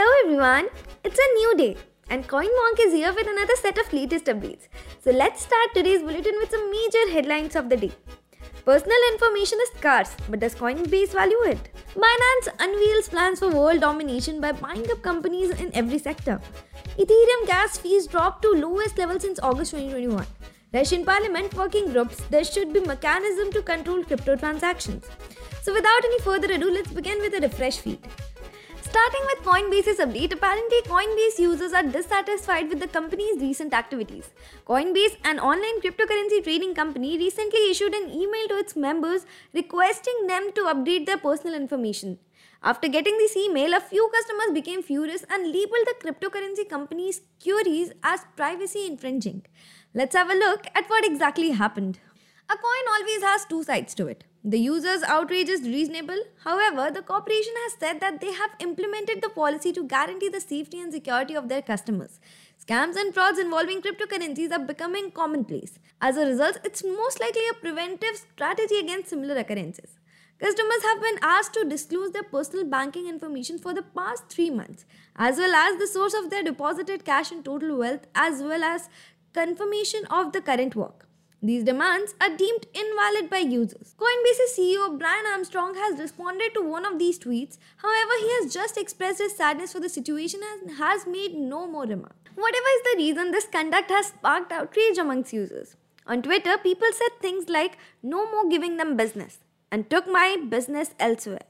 Hello everyone, it's a new day and CoinMonk is here with another set of latest updates. So let's start today's bulletin with some major headlines of the day. Personal information is scarce, but does Coinbase value it? Binance unveils plans for world domination by buying up companies in every sector. Ethereum gas fees dropped to lowest level since August 2021. Russian parliament working groups, there should be mechanism to control crypto transactions. So without any further ado, let's begin with a refresh feed. Starting with Coinbase's update, apparently Coinbase users are dissatisfied with the company's recent activities. Coinbase, an online cryptocurrency trading company, recently issued an email to its members requesting them to update their personal information. After getting this email, a few customers became furious and labeled the cryptocurrency company's queries as privacy infringing. Let's have a look at what exactly happened. A coin always has two sides to it. The user's outrage is reasonable. However, the corporation has said that they have implemented the policy to guarantee the safety and security of their customers. Scams and frauds involving cryptocurrencies are becoming commonplace. As a result, it's most likely a preventive strategy against similar occurrences. Customers have been asked to disclose their personal banking information for the past three months, as well as the source of their deposited cash and total wealth, as well as confirmation of the current work. These demands are deemed invalid by users. Coinbase's CEO Brian Armstrong has responded to one of these tweets. However, he has just expressed his sadness for the situation and has made no more remark. Whatever is the reason, this conduct has sparked outrage amongst users. On Twitter, people said things like, no more giving them business, and took my business elsewhere.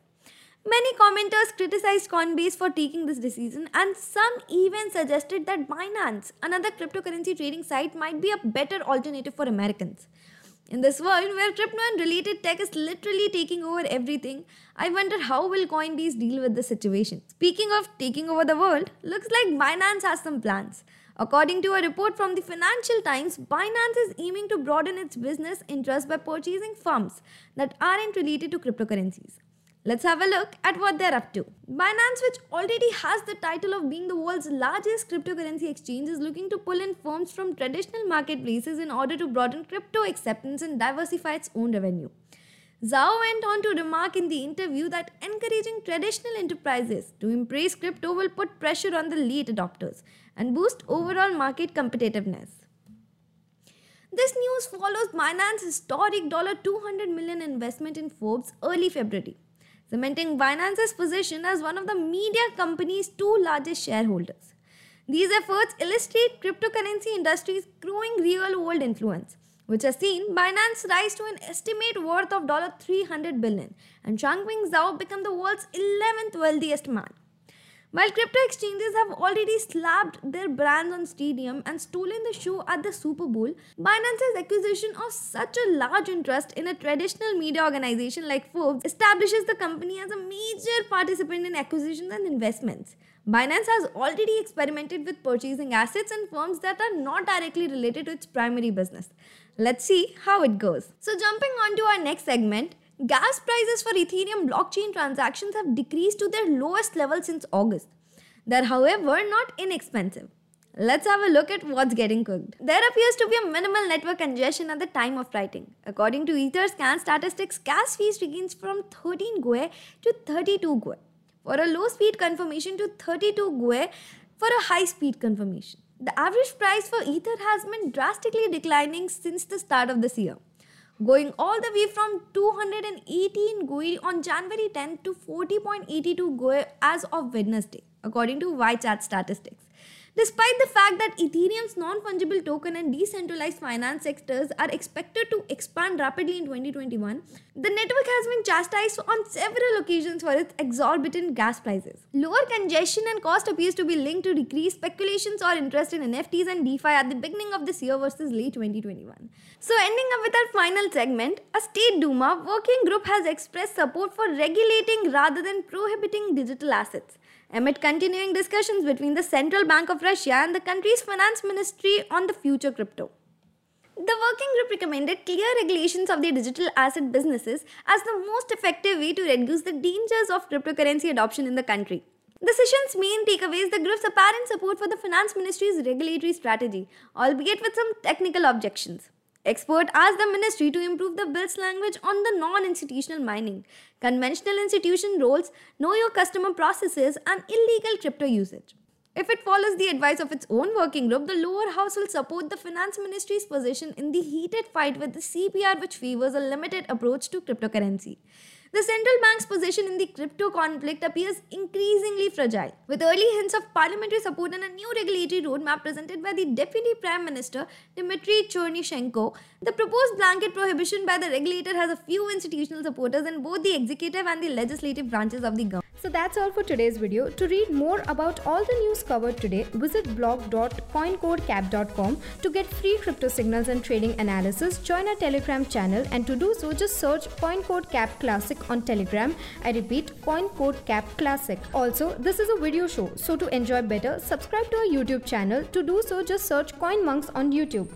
Many commenters criticized Coinbase for taking this decision, and some even suggested that Binance, another cryptocurrency trading site, might be a better alternative for Americans. In this world where crypto and related tech is literally taking over everything, I wonder how will Coinbase deal with the situation. Speaking of taking over the world, looks like Binance has some plans. According to a report from the Financial Times, Binance is aiming to broaden its business interests by purchasing firms that aren't related to cryptocurrencies. Let's have a look at what they're up to. Binance, which already has the title of being the world's largest cryptocurrency exchange, is looking to pull in firms from traditional marketplaces in order to broaden crypto acceptance and diversify its own revenue. Zhao went on to remark in the interview that encouraging traditional enterprises to embrace crypto will put pressure on the late adopters and boost overall market competitiveness. This news follows Binance's historic $200 million investment in Forbes early February cementing Binance's position as one of the media company's two largest shareholders. These efforts illustrate cryptocurrency industry's growing real-world influence, which has seen Binance rise to an estimate worth of $300 billion and Changpeng Zhao become the world's 11th wealthiest man. While crypto exchanges have already slapped their brands on Stadium and stolen the show at the Super Bowl, Binance's acquisition of such a large interest in a traditional media organization like Forbes establishes the company as a major participant in acquisitions and investments. Binance has already experimented with purchasing assets and firms that are not directly related to its primary business. Let's see how it goes. So, jumping on to our next segment, Gas prices for Ethereum blockchain transactions have decreased to their lowest level since August. They're, however, not inexpensive. Let's have a look at what's getting cooked. There appears to be a minimal network congestion at the time of writing. According to Etherscan statistics, gas fees ranged from 13 gwei to 32 gwei. For a low speed confirmation to 32 gwei for a high speed confirmation. The average price for Ether has been drastically declining since the start of this year going all the way from 218 gwei on January 10 to 40.82 gwei as of Wednesday, according to YCharts statistics. Despite the fact that Ethereum's non fungible token and decentralized finance sectors are expected to expand rapidly in 2021, the network has been chastised on several occasions for its exorbitant gas prices. Lower congestion and cost appears to be linked to decreased speculations or interest in NFTs and DeFi at the beginning of this year versus late 2021. So, ending up with our final segment, a state Duma working group has expressed support for regulating rather than prohibiting digital assets amid continuing discussions between the Central Bank of Russia and the country's finance ministry on the future crypto. The working group recommended clear regulations of the digital asset businesses as the most effective way to reduce the dangers of cryptocurrency adoption in the country. The session's main takeaway is the group's apparent support for the finance ministry's regulatory strategy, albeit with some technical objections. Expert asked the ministry to improve the bill's language on the non-institutional mining, conventional institution roles, know your customer processes, and illegal crypto usage. If it follows the advice of its own working group, the lower house will support the finance ministry's position in the heated fight with the CBR which favors a limited approach to cryptocurrency. The central bank's position in the crypto conflict appears increasingly fragile, with early hints of parliamentary support and a new regulatory roadmap presented by the Deputy Prime Minister Dmitry Chernyshenko. The proposed blanket prohibition by the regulator has a few institutional supporters in both the executive and the legislative branches of the government. So that's all for today's video. To read more about all the news covered today, visit blog.coincodecap.com to get free crypto signals and trading analysis. Join our Telegram channel and to do so just search CoinCodeCap Classic on Telegram. I repeat Coin Code CoinCodeCap Classic. Also, this is a video show, so to enjoy better, subscribe to our YouTube channel. To do so just search CoinMonks on YouTube.